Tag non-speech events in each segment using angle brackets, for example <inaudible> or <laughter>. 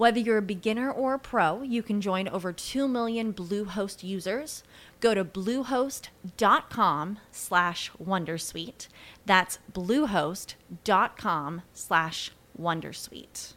Whether you're a beginner or a pro, you can join over 2 million Bluehost users. Go to bluehost.com slash wondersuite. That's bluehost.com slash wondersuite.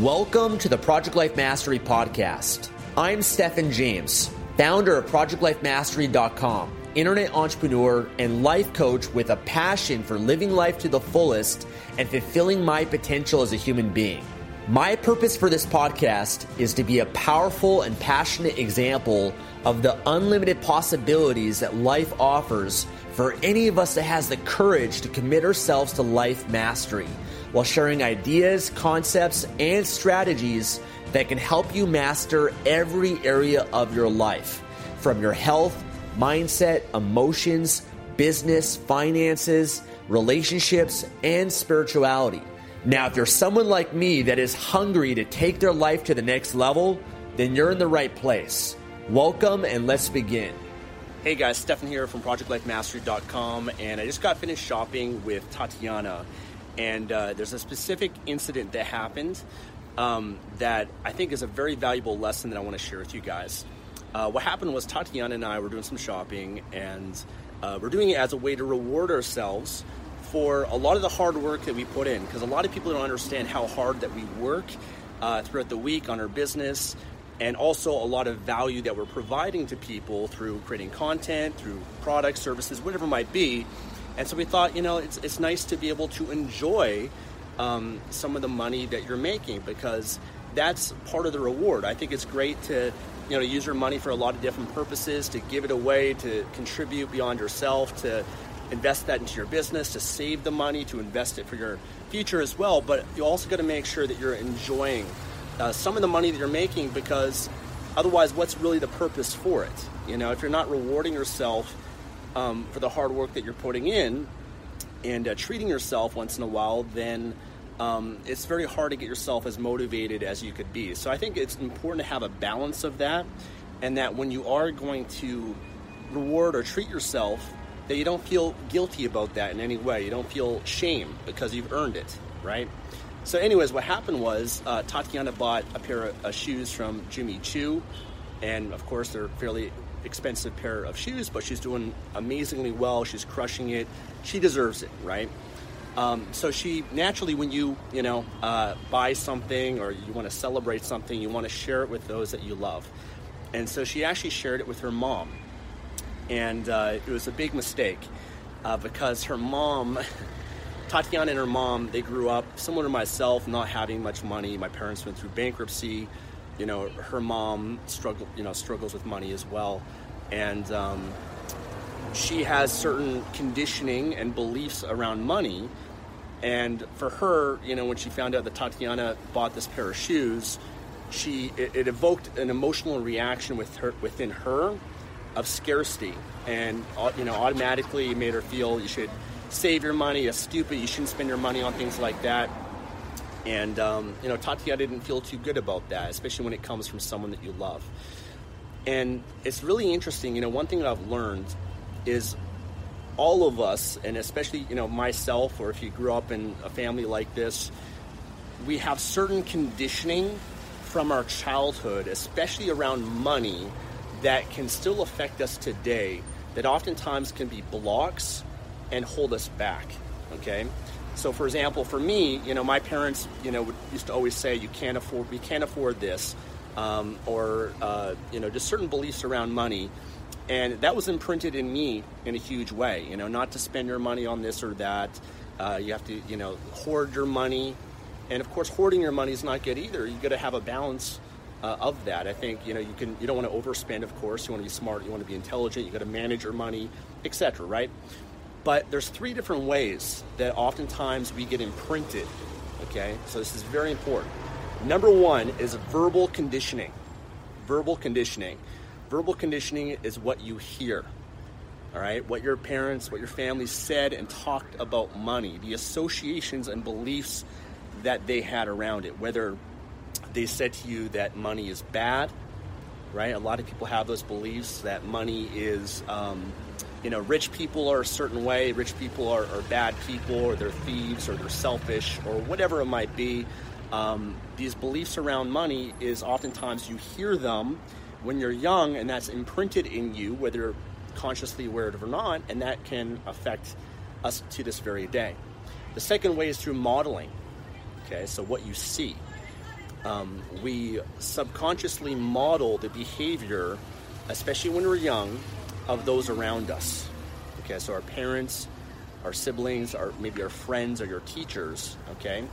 Welcome to the Project Life Mastery Podcast. I'm Stefan James, founder of ProjectLifeMastery.com, internet entrepreneur and life coach with a passion for living life to the fullest and fulfilling my potential as a human being. My purpose for this podcast is to be a powerful and passionate example of the unlimited possibilities that life offers for any of us that has the courage to commit ourselves to life mastery while sharing ideas, concepts, and strategies that can help you master every area of your life from your health, mindset, emotions, business, finances, relationships, and spirituality. Now, if you're someone like me that is hungry to take their life to the next level, then you're in the right place. Welcome and let's begin. Hey guys, Stefan here from ProjectLifeMastery.com, and I just got finished shopping with Tatiana. And uh, there's a specific incident that happened um, that I think is a very valuable lesson that I want to share with you guys. Uh, what happened was Tatiana and I were doing some shopping, and uh, we're doing it as a way to reward ourselves for a lot of the hard work that we put in because a lot of people don't understand how hard that we work uh, throughout the week on our business and also a lot of value that we're providing to people through creating content through products services whatever might be. And so we thought you know it's, it's nice to be able to enjoy um, some of the money that you're making because that's part of the reward. I think it's great to you know use your money for a lot of different purposes to give it away to contribute beyond yourself to invest that into your business, to save the money, to invest it for your future as well. But you also got to make sure that you're enjoying uh, some of the money that you're making because otherwise, what's really the purpose for it? You know, if you're not rewarding yourself um, for the hard work that you're putting in and uh, treating yourself once in a while, then um, it's very hard to get yourself as motivated as you could be. So I think it's important to have a balance of that, and that when you are going to reward or treat yourself, that you don't feel guilty about that in any way. You don't feel shame because you've earned it, right? So, anyways, what happened was uh, Tatiana bought a pair of uh, shoes from Jimmy Choo, and of course, they're fairly expensive pair of shoes, but she's doing amazingly well. She's crushing it. She deserves it, right? Um, so she naturally, when you you know uh, buy something or you want to celebrate something, you want to share it with those that you love, and so she actually shared it with her mom and uh, it was a big mistake uh, because her mom, <laughs> Tatiana and her mom, they grew up similar to myself, not having much money. My parents went through bankruptcy. You know, her mom struggled, you know, struggles with money as well, and um, she has certain conditioning and beliefs around money. And for her, you know, when she found out that Tatiana bought this pair of shoes, she it, it evoked an emotional reaction with her within her of scarcity, and you know automatically made her feel you should save your money. It's stupid. You shouldn't spend your money on things like that. And um, you know, Tatiana didn't feel too good about that, especially when it comes from someone that you love. And it's really interesting. You know, one thing that I've learned is all of us, and especially you know myself, or if you grew up in a family like this, we have certain conditioning from our childhood, especially around money, that can still affect us today. That oftentimes can be blocks and hold us back. Okay. So, for example, for me, you know, my parents, you know, used to always say, "You can't afford, we can't afford this," um, or uh, you know, just certain beliefs around money, and that was imprinted in me in a huge way. You know, not to spend your money on this or that. Uh, you have to, you know, hoard your money, and of course, hoarding your money is not good either. You got to have a balance uh, of that. I think you know you can you don't want to overspend. Of course, you want to be smart. You want to be intelligent. You got to manage your money, etc. Right? But there's three different ways that oftentimes we get imprinted. Okay, so this is very important. Number one is verbal conditioning. Verbal conditioning. Verbal conditioning is what you hear. All right, what your parents, what your family said and talked about money, the associations and beliefs that they had around it, whether they said to you that money is bad, right? A lot of people have those beliefs that money is um, you know, rich people are a certain way, rich people are, are bad people, or they're thieves, or they're selfish, or whatever it might be. Um, these beliefs around money is oftentimes you hear them when you're young, and that's imprinted in you, whether consciously aware of it or not, and that can affect us to this very day. The second way is through modeling. Okay, so what you see. Um, we subconsciously model the behavior, especially when we're young, of those around us. Okay, so our parents, our siblings, our maybe our friends or your teachers, okay?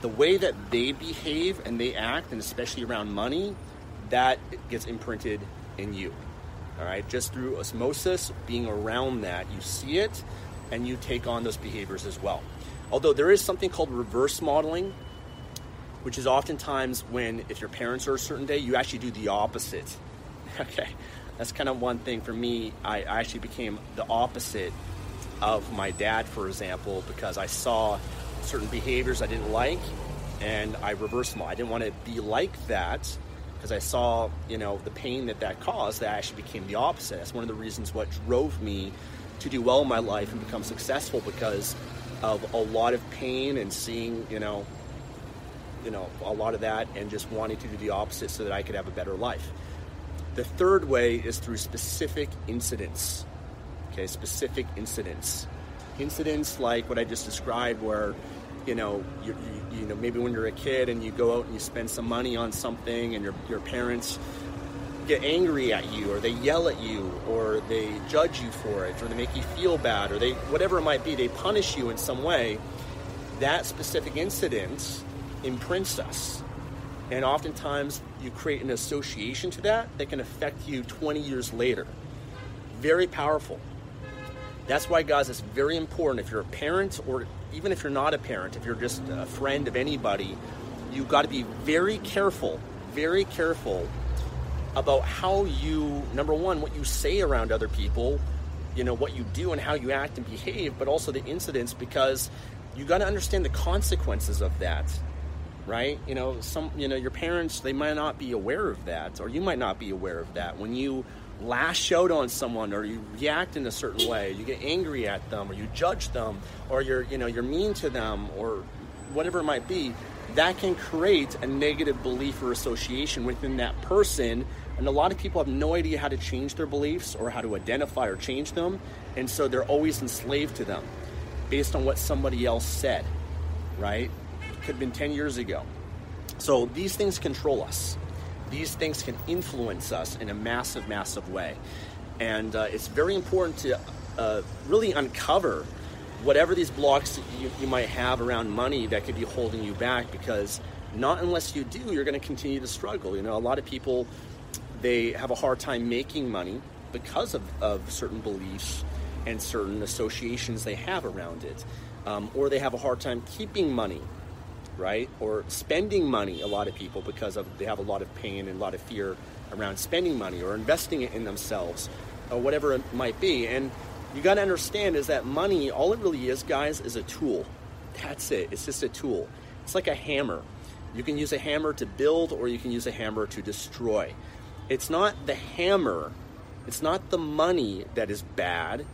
The way that they behave and they act, and especially around money, that gets imprinted in you. All right, just through osmosis, being around that, you see it and you take on those behaviors as well. Although there is something called reverse modeling, which is oftentimes when if your parents are a certain day, you actually do the opposite. <laughs> Okay, that's kind of one thing for me. I, I actually became the opposite of my dad, for example, because I saw certain behaviors I didn't like, and I reversed them. I didn't want to be like that because I saw, you know, the pain that that caused. That I actually became the opposite. That's one of the reasons what drove me to do well in my life and become successful because of a lot of pain and seeing, you know, you know, a lot of that, and just wanting to do the opposite so that I could have a better life. The third way is through specific incidents. Okay, specific incidents. Incidents like what I just described, where you know, you, you, you, know, maybe when you're a kid and you go out and you spend some money on something, and your your parents get angry at you, or they yell at you, or they judge you for it, or they make you feel bad, or they whatever it might be, they punish you in some way. That specific incident imprints us and oftentimes you create an association to that that can affect you 20 years later. Very powerful. That's why, guys, it's very important if you're a parent or even if you're not a parent, if you're just a friend of anybody, you've got to be very careful, very careful about how you, number one, what you say around other people, you know, what you do and how you act and behave, but also the incidents because you got to understand the consequences of that right? You know, some you know your parents they might not be aware of that, or you might not be aware of that. When you lash out on someone, or you react in a certain way, you get angry at them, or you judge them, or you're you know you're mean to them, or whatever it might be. That can create a negative belief or association within that person. And a lot of people have no idea how to change their beliefs or how to identify or change them. And so they're always enslaved to them based on what somebody else said, right? Could have been 10 years ago. So these things control us. These things can influence us in a massive, massive way. And uh, it's very important to uh, really uncover whatever these blocks you, you might have around money that could be holding you back because not unless you do, you're going to continue to struggle. You know, a lot of people, they have a hard time making money because of, of certain beliefs and certain associations they have around it. Um, or they have a hard time keeping money right? Or spending money, a lot of people, because of they have a lot of pain and a lot of fear around spending money or investing it in themselves or whatever it might be. And you got to understand is that money, all it really is, guys, is a tool. That's it. It's just a tool. It's like a hammer. You can use a hammer to build or you can use a hammer to destroy. It's not the hammer, it's not the money that is bad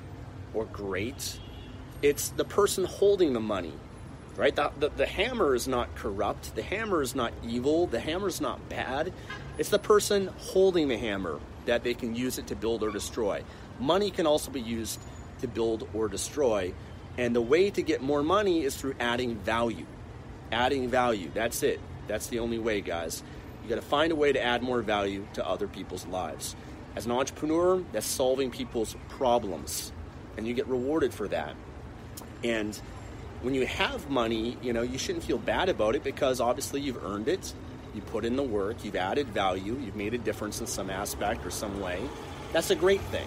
or great. It's the person holding the money, right? The, the, the hammer is not corrupt. The hammer is not evil. The hammer is not bad. It's the person holding the hammer that they can use it to build or destroy. Money can also be used to build or destroy. And the way to get more money is through adding value. Adding value. That's it. That's the only way, guys. You got to find a way to add more value to other people's lives. As an entrepreneur, that's solving people's problems, and you get rewarded for that. And when you have money, you know, you shouldn't feel bad about it because obviously you've earned it. You put in the work, you've added value, you've made a difference in some aspect or some way. That's a great thing.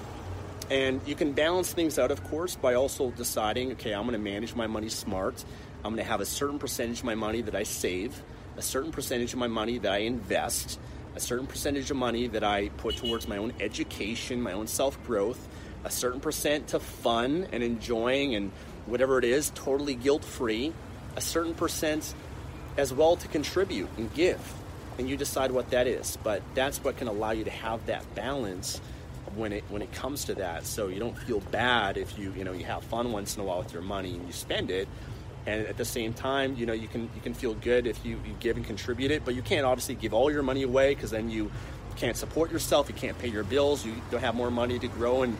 And you can balance things out, of course, by also deciding, okay, I'm going to manage my money smart. I'm going to have a certain percentage of my money that I save, a certain percentage of my money that I invest, a certain percentage of money that I put towards my own education, my own self growth, a certain percent to fun and enjoying and whatever it is, totally guilt free, a certain percent as well to contribute and give. And you decide what that is. But that's what can allow you to have that balance when it when it comes to that. So you don't feel bad if you you know you have fun once in a while with your money and you spend it. And at the same time, you know you can you can feel good if you, you give and contribute it, but you can't obviously give all your money away because then you can't support yourself, you can't pay your bills, you don't have more money to grow and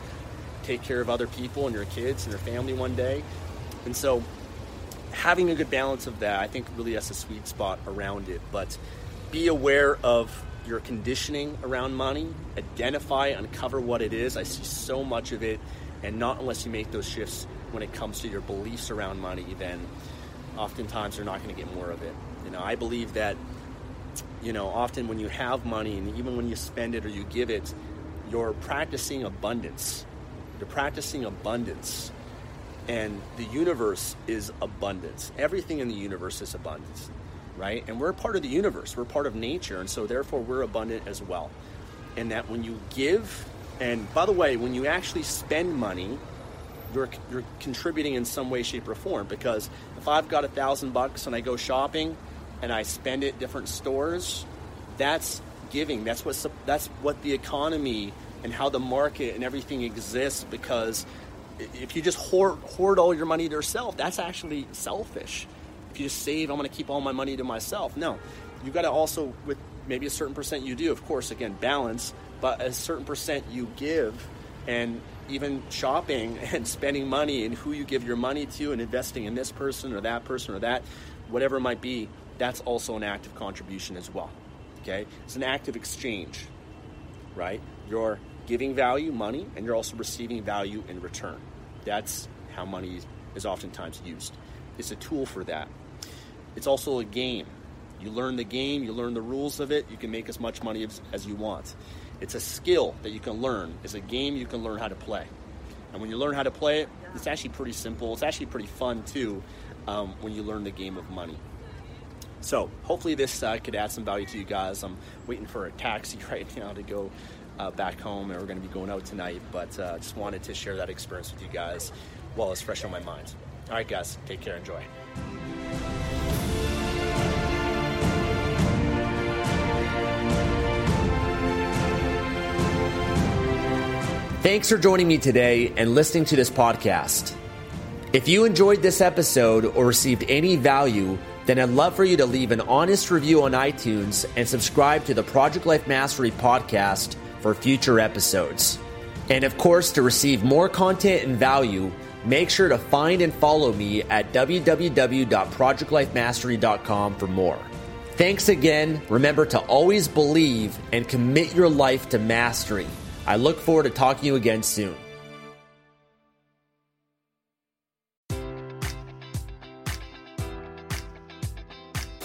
take care of other people and your kids and your family one day. And so having a good balance of that, I think really has a sweet spot around it. But be aware of your conditioning around money, identify, uncover what it is. I see so much of it, and not unless you make those shifts when it comes to your beliefs around money, then oftentimes you're not going to get more of it. You know, I believe that, you know, often when you have money and even when you spend it or you give it, you're practicing abundance. You're practicing abundance. And the universe is abundance. Everything in the universe is abundance right? And we're part of the universe, we're part of nature, and so therefore we're abundant as well. And that when you give, and by the way, when you actually spend money, you're, you're contributing in some way, shape, or form. Because if I've got a thousand bucks and I go shopping and I spend it different stores, that's giving. That's what that's what the economy and how the market and everything exists. Because if you just hoard, hoard all your money to yourself, that's actually selfish if you just save, I'm going to keep all my money to myself. No, you got to also with maybe a certain percent you do. Of course, again, balance, but a certain percent you give, and even shopping <laughs> and spending money and who you give your money to and investing in this person or that person or that, whatever it might be, that's also an active contribution as well. Okay, it's an active exchange, right? You're giving value, money, and you're also receiving value in return. That's how money is oftentimes used. It's a tool for that. It's also a game. You learn the game, you learn the rules of it, you can make as much money as, as you want. It's a skill that you can learn. It's a game you can learn how to play. And when you learn how to play it, it's actually pretty simple. It's actually pretty fun too um, when you learn the game of money. So hopefully this uh, could add some value to you guys. I'm waiting for a taxi <laughs> right now to go uh, back home, and we're going to be going out tonight. But uh, just wanted to share that experience with you guys while it's fresh on my mind. All right, guys, take care, enjoy. Thanks for joining me today and listening to this podcast. If you enjoyed this episode or received any value, then I'd love for you to leave an honest review on iTunes and subscribe to the Project Life Mastery podcast for future episodes. And of course, to receive more content and value, make sure to find and follow me at www.projectlifemastery.com for more. Thanks again. Remember to always believe and commit your life to mastery. I look forward to talking to you again soon.